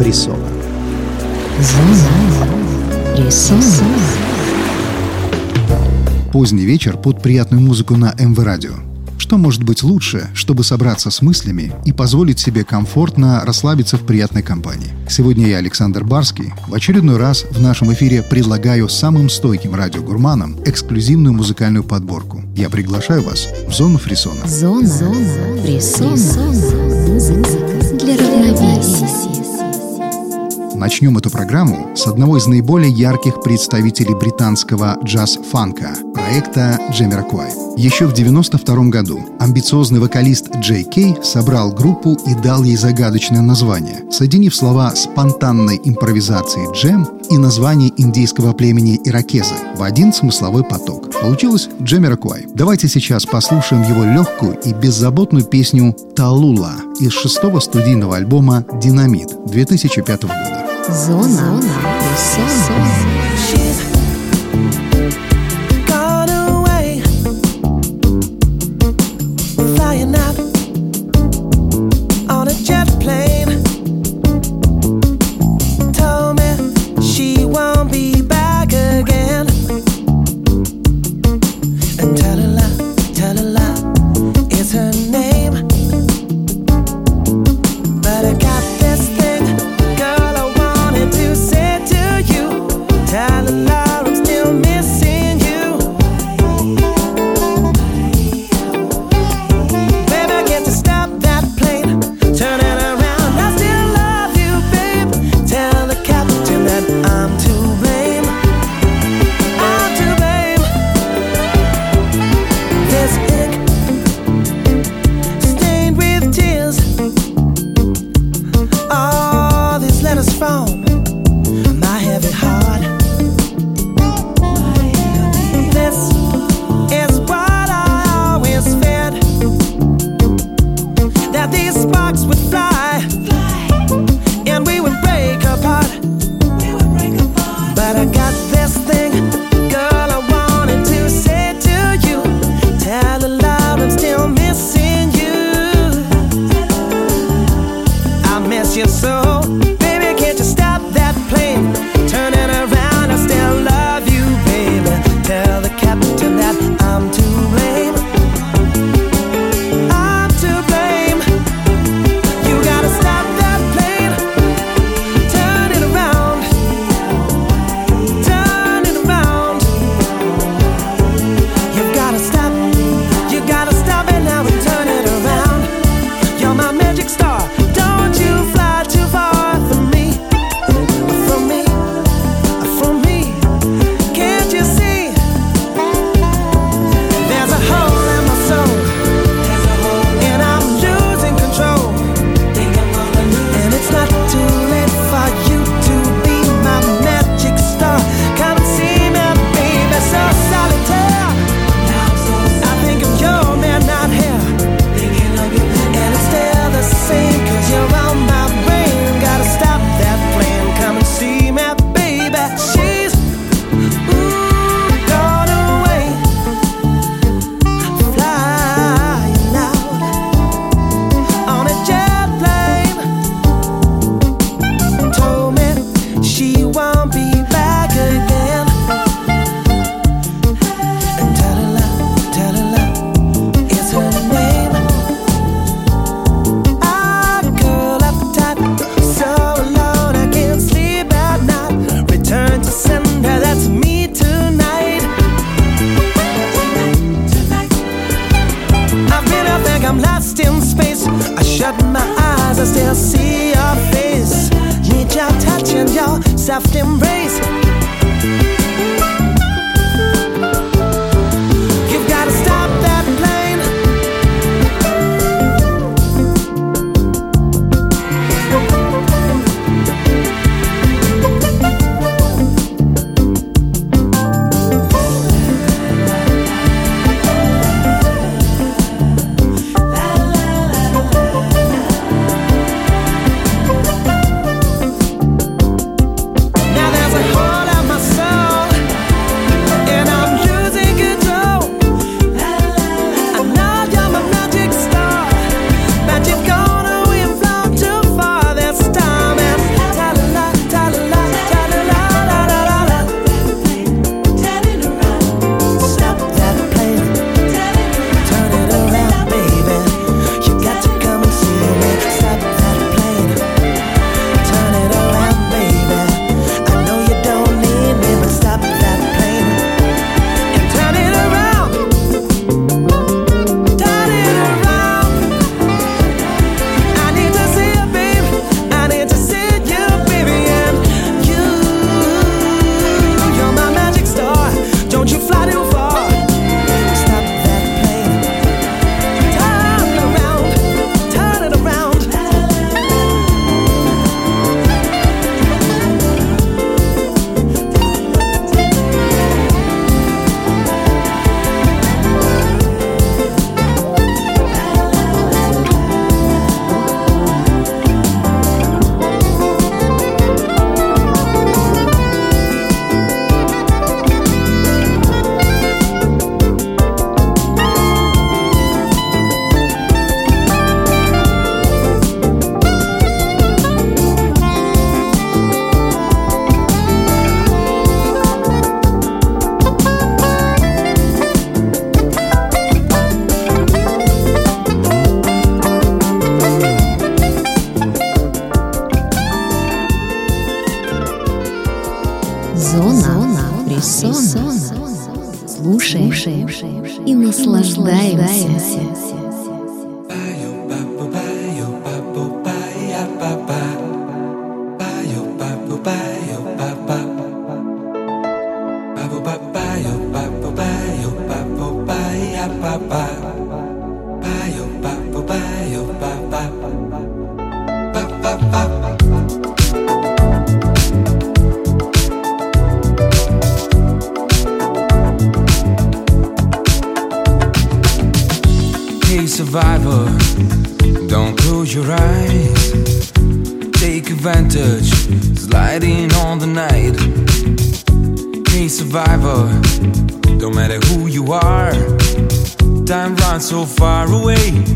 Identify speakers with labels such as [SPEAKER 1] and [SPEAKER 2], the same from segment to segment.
[SPEAKER 1] фрисона.
[SPEAKER 2] Зона фрисона.
[SPEAKER 1] Поздний вечер под приятную музыку на МВ Радио. Что может быть лучше, чтобы собраться с мыслями и позволить себе комфортно расслабиться в приятной компании? Сегодня я, Александр Барский, в очередной раз в нашем эфире предлагаю самым стойким радиогурманам эксклюзивную музыкальную подборку. Я приглашаю вас в зону фрисона.
[SPEAKER 2] Зона, Зона фрисона. Музыка для равновесия.
[SPEAKER 1] Начнем эту программу с одного из наиболее ярких представителей британского джаз-фанка – проекта Джемеракуай. Еще в 1992 году амбициозный вокалист Джей Кей собрал группу и дал ей загадочное название, соединив слова спонтанной импровизации джем и название индейского племени иракезы в один смысловой поток. Получилось Джемеракуай. Давайте сейчас послушаем его легкую и беззаботную песню «Талула» из шестого студийного альбома «Динамит» 2005 года.
[SPEAKER 2] Зона, Зона фрисона.
[SPEAKER 3] papá. so far away.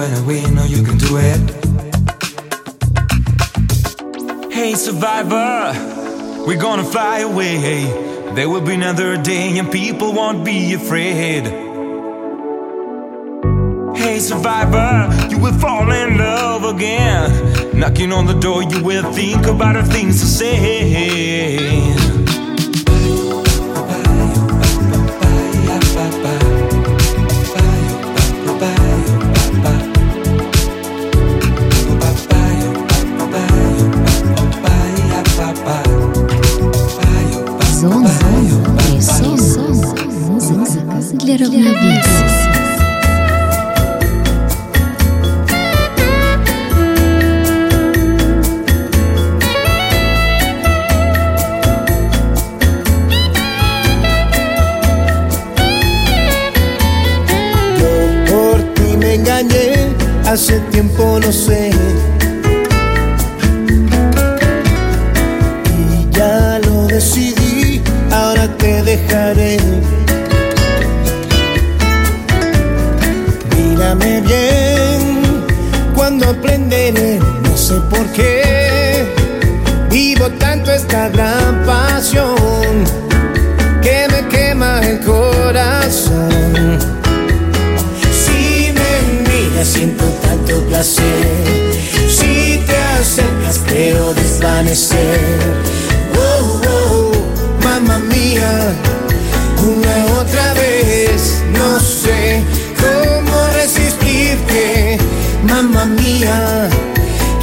[SPEAKER 4] it, and we know you can do it. Hey, survivor, we're gonna fly away. There will be another day, and people won't be afraid. Hey, survivor, you will fall in love again. Knocking on the door, you will think about the things to say.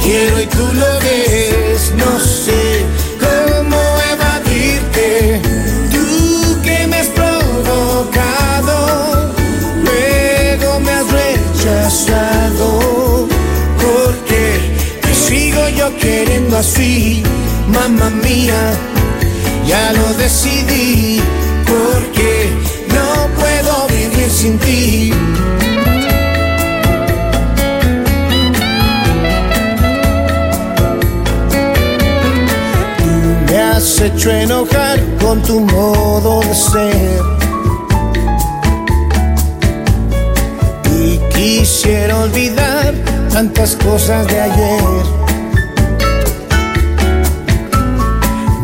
[SPEAKER 5] Quiero y tú lo ves, no sé cómo evadirte. Tú que me has provocado, luego me has rechazado. Porque te sigo yo queriendo así, mamá mía. Ya lo decidí, porque no puedo vivir sin ti. hecho enojar con tu modo de ser. Y quisiera olvidar tantas cosas de ayer.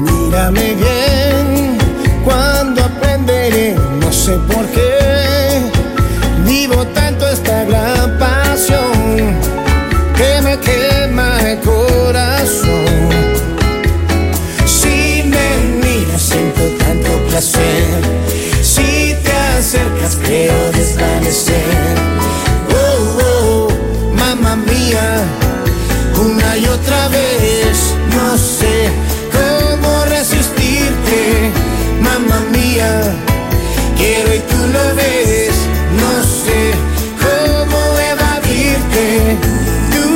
[SPEAKER 5] Mírame bien cuando aprenderé, no sé por y otra vez. No sé cómo resistirte, mamá mía. Quiero y tú lo ves. No sé cómo evadirte. Tú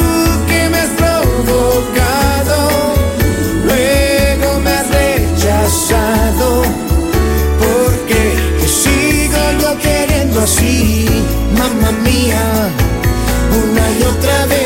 [SPEAKER 5] que me has provocado, luego me has rechazado. Porque sigo yo queriendo así, mamá mía. Una y otra vez.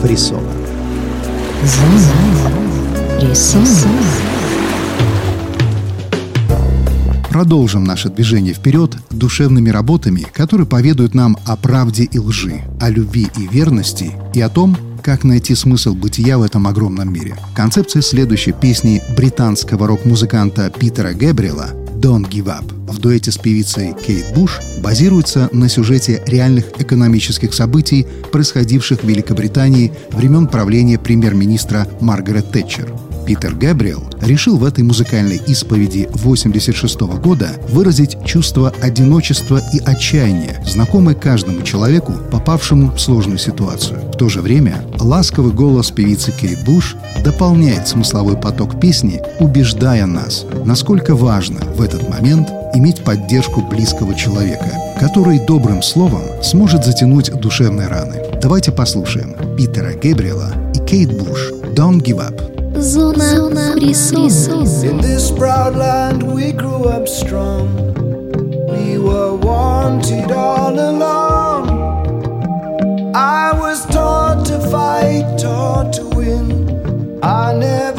[SPEAKER 1] фрисона. Продолжим наше движение вперед душевными работами, которые поведают нам о правде и лжи, о любви и верности и о том, как найти смысл бытия в этом огромном мире. Концепция следующей песни британского рок-музыканта Питера Гэбриэла «Don't Give Up» в дуэте с певицей Кейт Буш базируется на сюжете реальных экономических событий, происходивших в Великобритании времен правления премьер-министра Маргарет Тэтчер – Питер Габриэл решил в этой музыкальной исповеди 86 года выразить чувство одиночества и отчаяния, знакомое каждому человеку, попавшему в сложную ситуацию. В то же время ласковый голос певицы Кейт Буш дополняет смысловой поток песни, убеждая нас, насколько важно в этот момент иметь поддержку близкого человека, который добрым словом сможет затянуть душевные раны. Давайте послушаем Питера Гэбриэла и Кейт Буш «Don't Give Up».
[SPEAKER 6] Зона фрисона.
[SPEAKER 7] In this proud land we grew up strong. We were wanted all along. I was taught to fight, taught to win. I never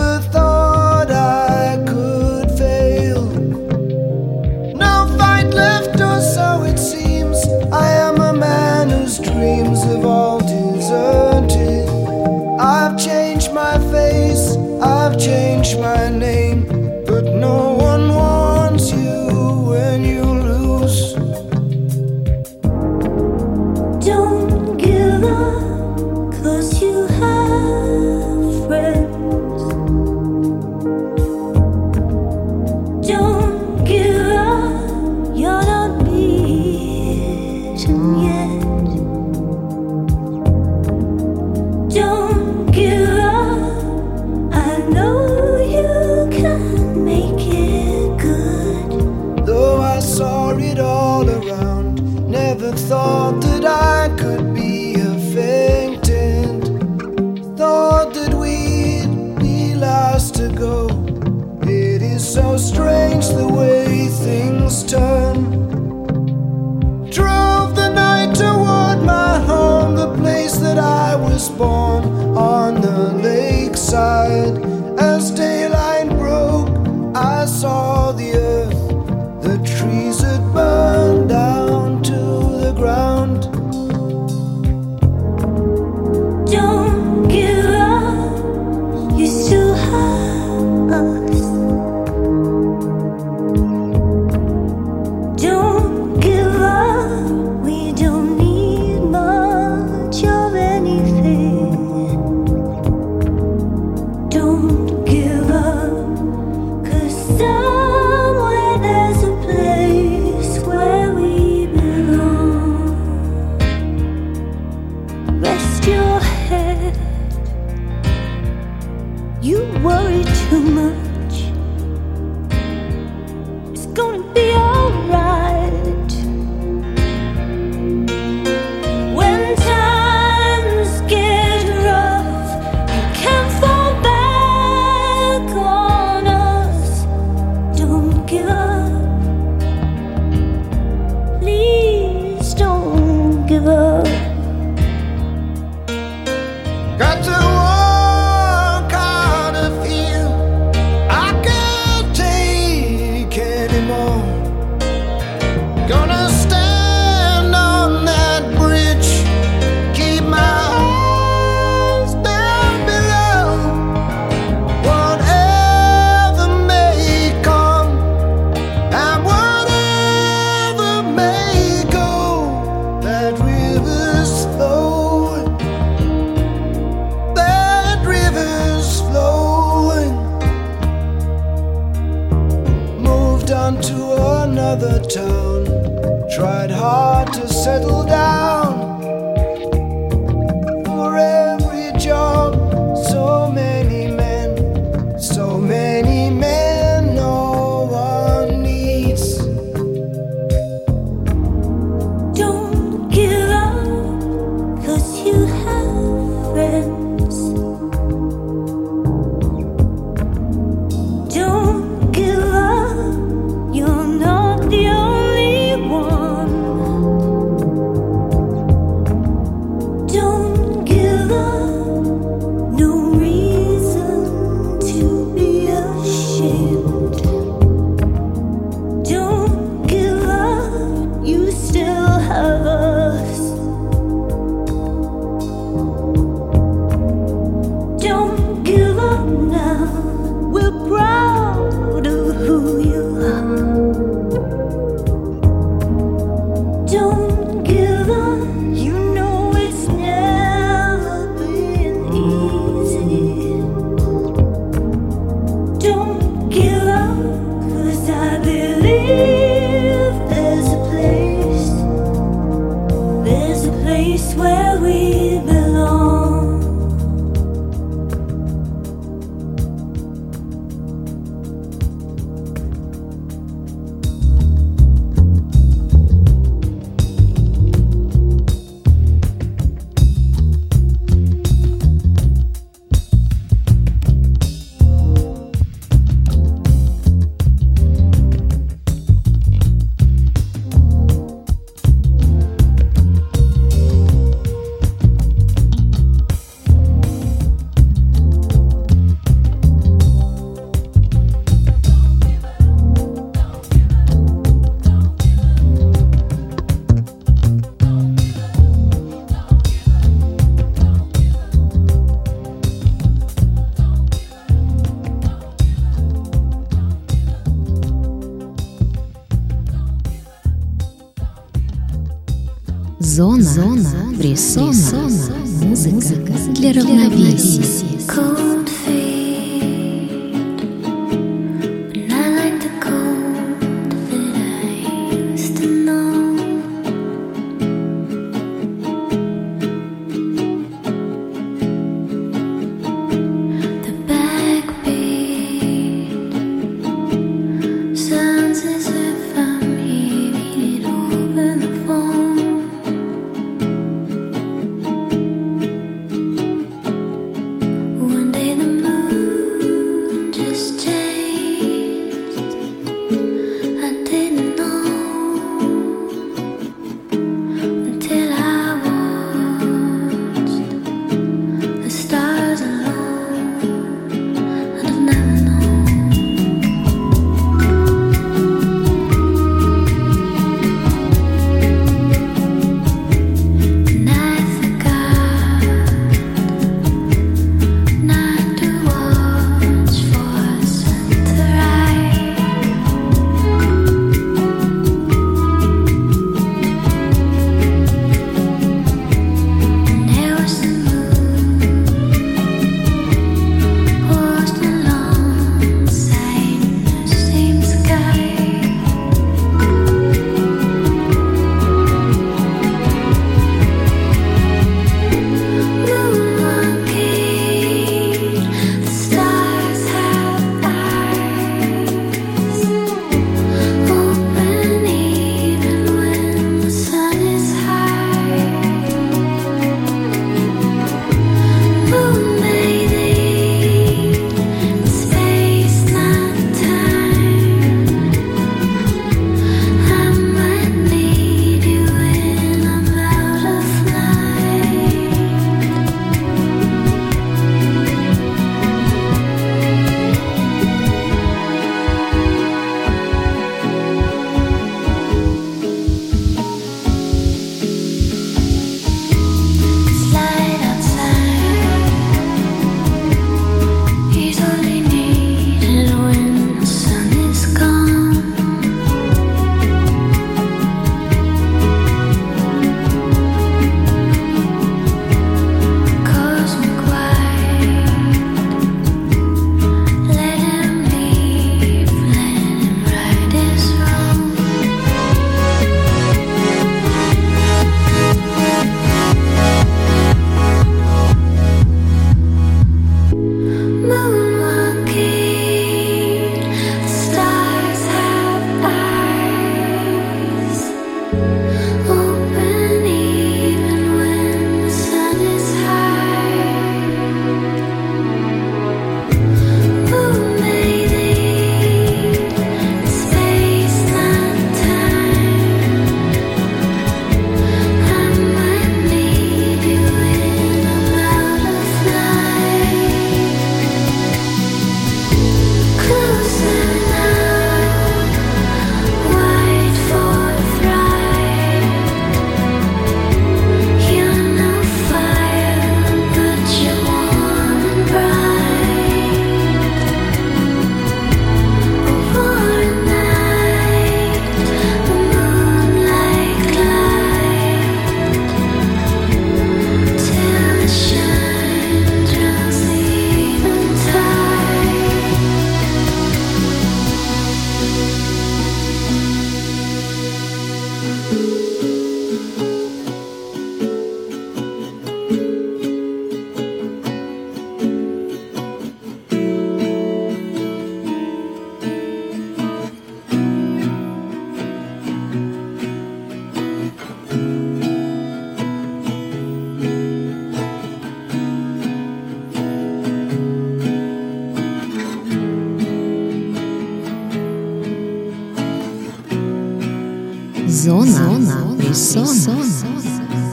[SPEAKER 6] Зона, зона, зона, зона.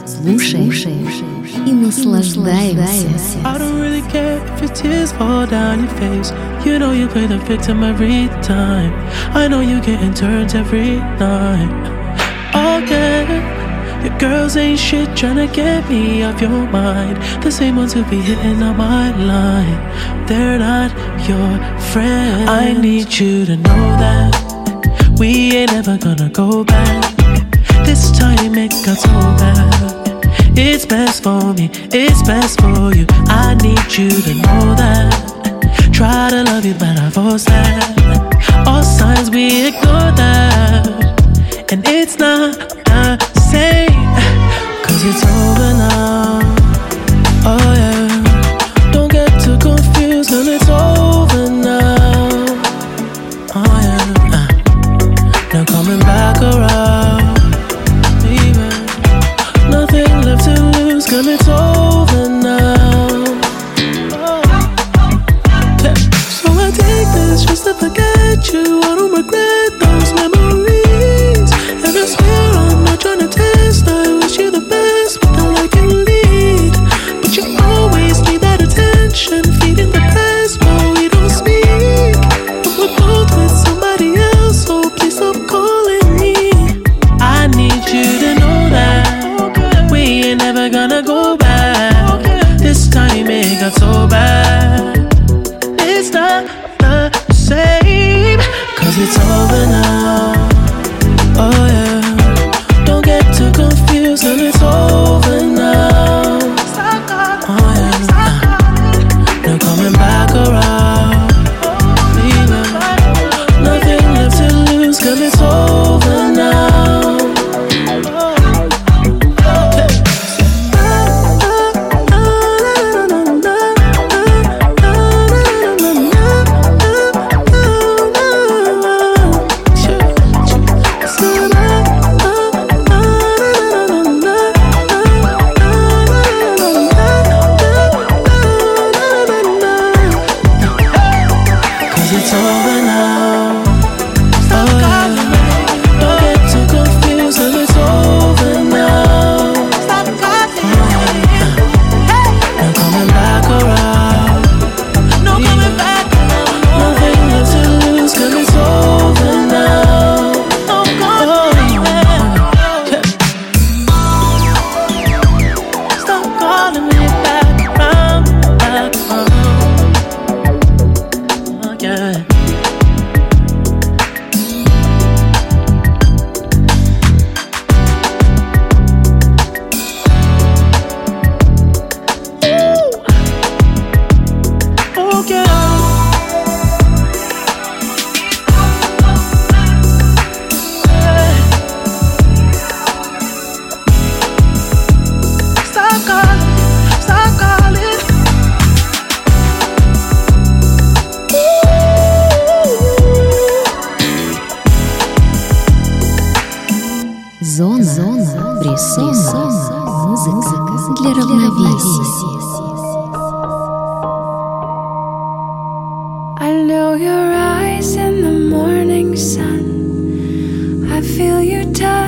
[SPEAKER 6] Слушай, и наслаждайся.
[SPEAKER 2] I don't really care if your tears fall down your face. You know you play the victim every time. I know you getting turns every night. Again, your girls ain't shit trying to get me off your mind. The same ones who be hitting on my line. They're not your friends. I need you to know that we ain't ever gonna go back this time it got so bad. It's best for me, it's best for you. I need you to know that. Try to love you, but I force that. All signs we ignore that, and it's not the same. Cause it's over now. it's over now.
[SPEAKER 6] Зона. Прессон. Музыка. Для равновесия.
[SPEAKER 8] I know your eyes in the morning sun. I feel you touch.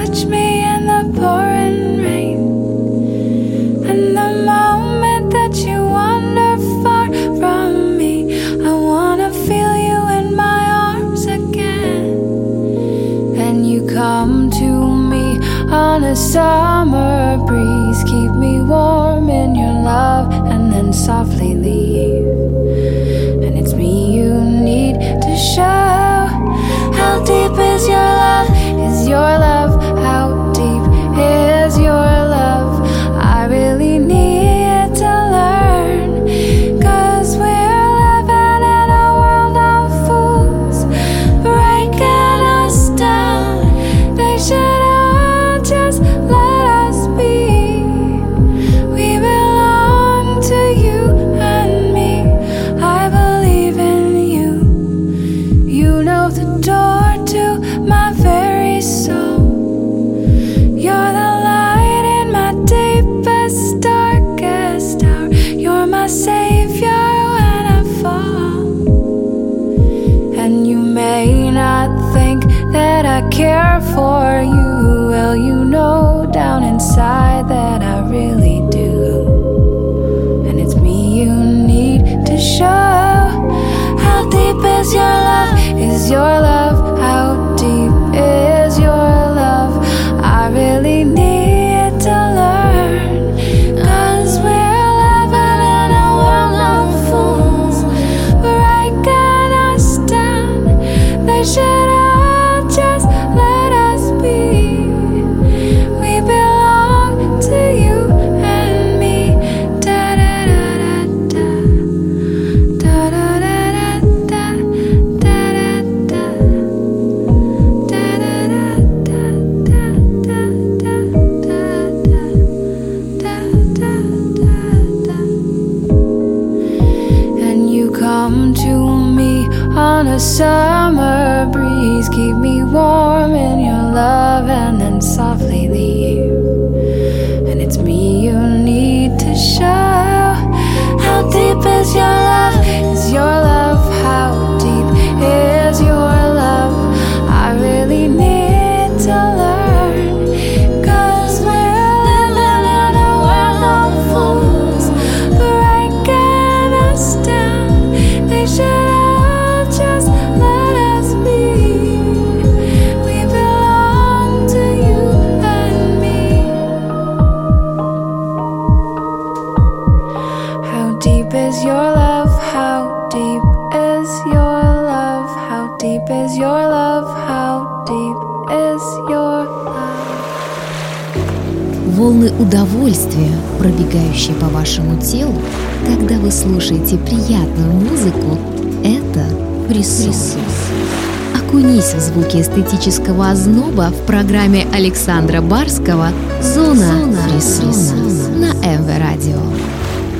[SPEAKER 6] Звуки эстетического озноба в программе Александра Барского «Зона, Фрисона» на МВ Радио.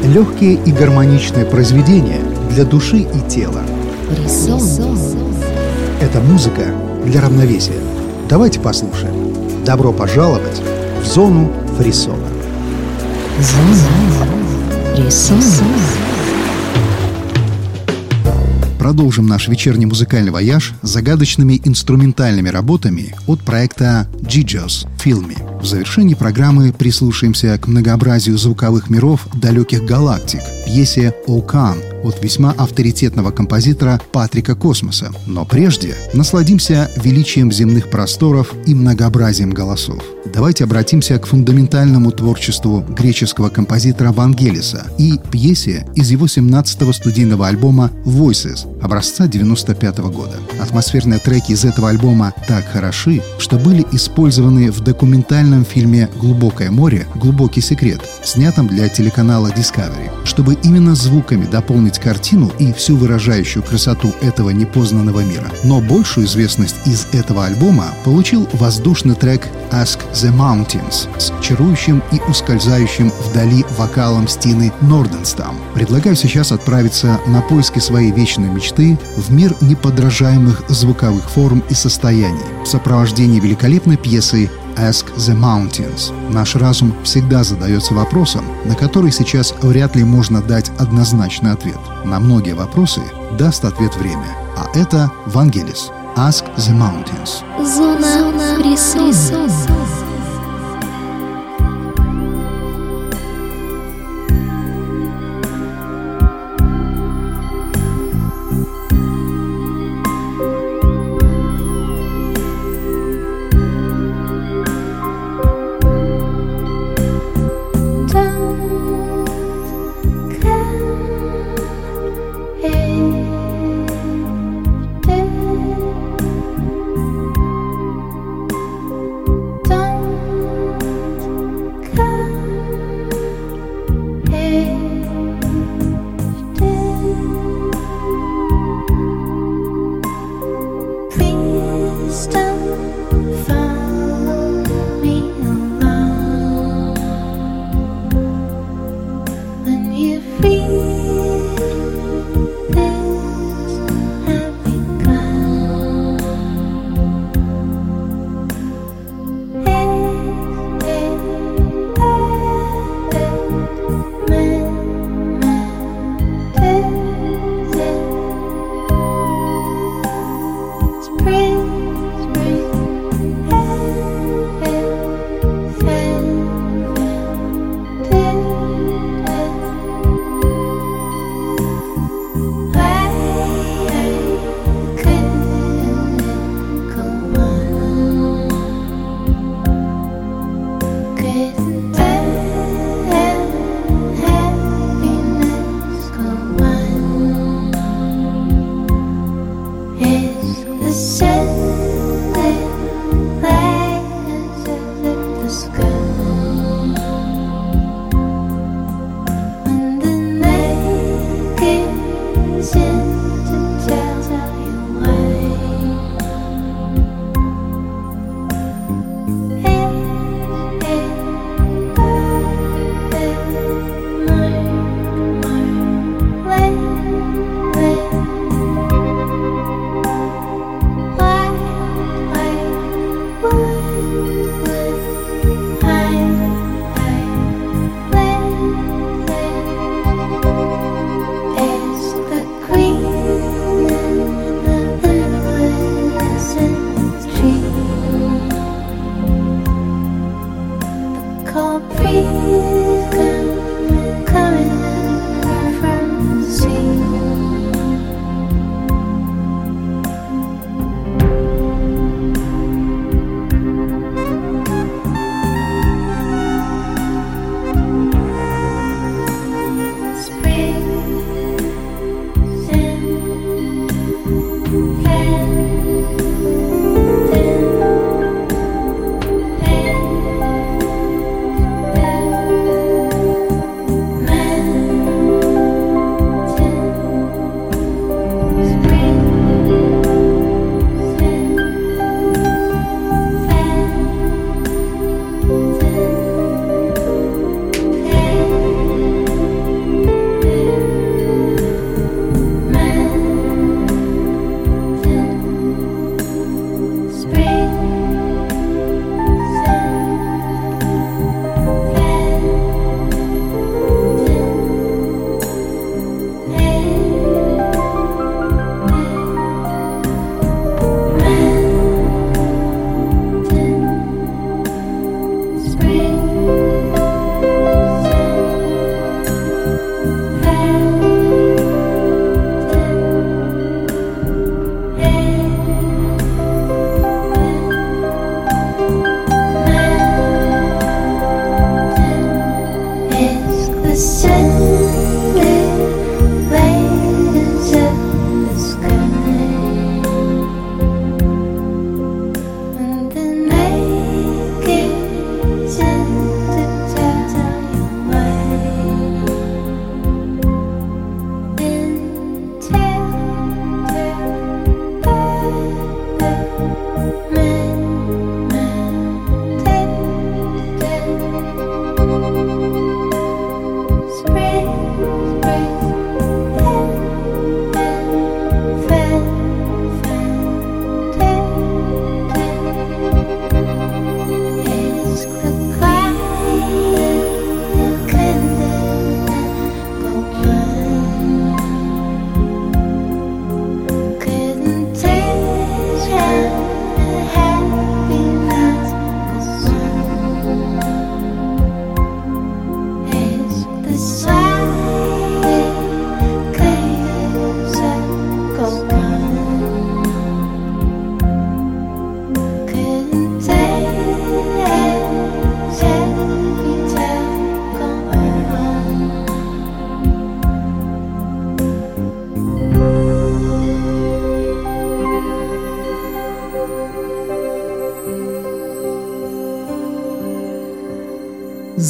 [SPEAKER 1] Легкие и гармоничные произведения для души и тела.
[SPEAKER 6] Фрисон.
[SPEAKER 1] Это музыка для равновесия. Давайте послушаем. Добро пожаловать в зону фрисона.
[SPEAKER 6] Зона. Фрисон.
[SPEAKER 1] Продолжим наш вечерний музыкальный вояж загадочными инструментальными работами от проекта GJOS Filmy. В завершении программы прислушаемся к многообразию звуковых миров далеких галактик, пьесе «Окан» от весьма авторитетного композитора Патрика Космоса. Но прежде насладимся величием земных просторов и многообразием голосов. Давайте обратимся к фундаментальному творчеству греческого композитора Вангелиса и пьесе из его 17-го студийного альбома «Voices» образца 95 года. Атмосферные треки из этого альбома так хороши, что были использованы в документальном фильме «Глубокое море. Глубокий секрет», снятом для телеканала Discovery. Чтобы именно звуками дополнить картину и всю выражающую красоту этого непознанного мира. Но большую известность из этого альбома получил воздушный трек «Ask the Mountains» с чарующим и ускользающим вдали вокалом Стины Норденстам. Предлагаю сейчас отправиться на поиски своей вечной мечты в мир неподражаемых звуковых форм и состояний в сопровождении великолепной пьесы Ask the Mountains. Наш разум всегда задается вопросом, на который сейчас вряд ли можно дать однозначный ответ. На многие вопросы даст ответ время. А это Вангелис. Ask the Mountains.
[SPEAKER 6] Зона Фрисон.
[SPEAKER 8] Don't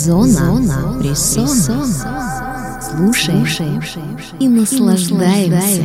[SPEAKER 6] Зона, фриссона. Слушаем, и наслаждаемся.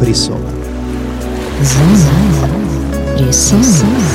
[SPEAKER 1] фрисона.
[SPEAKER 6] Зона фрисона.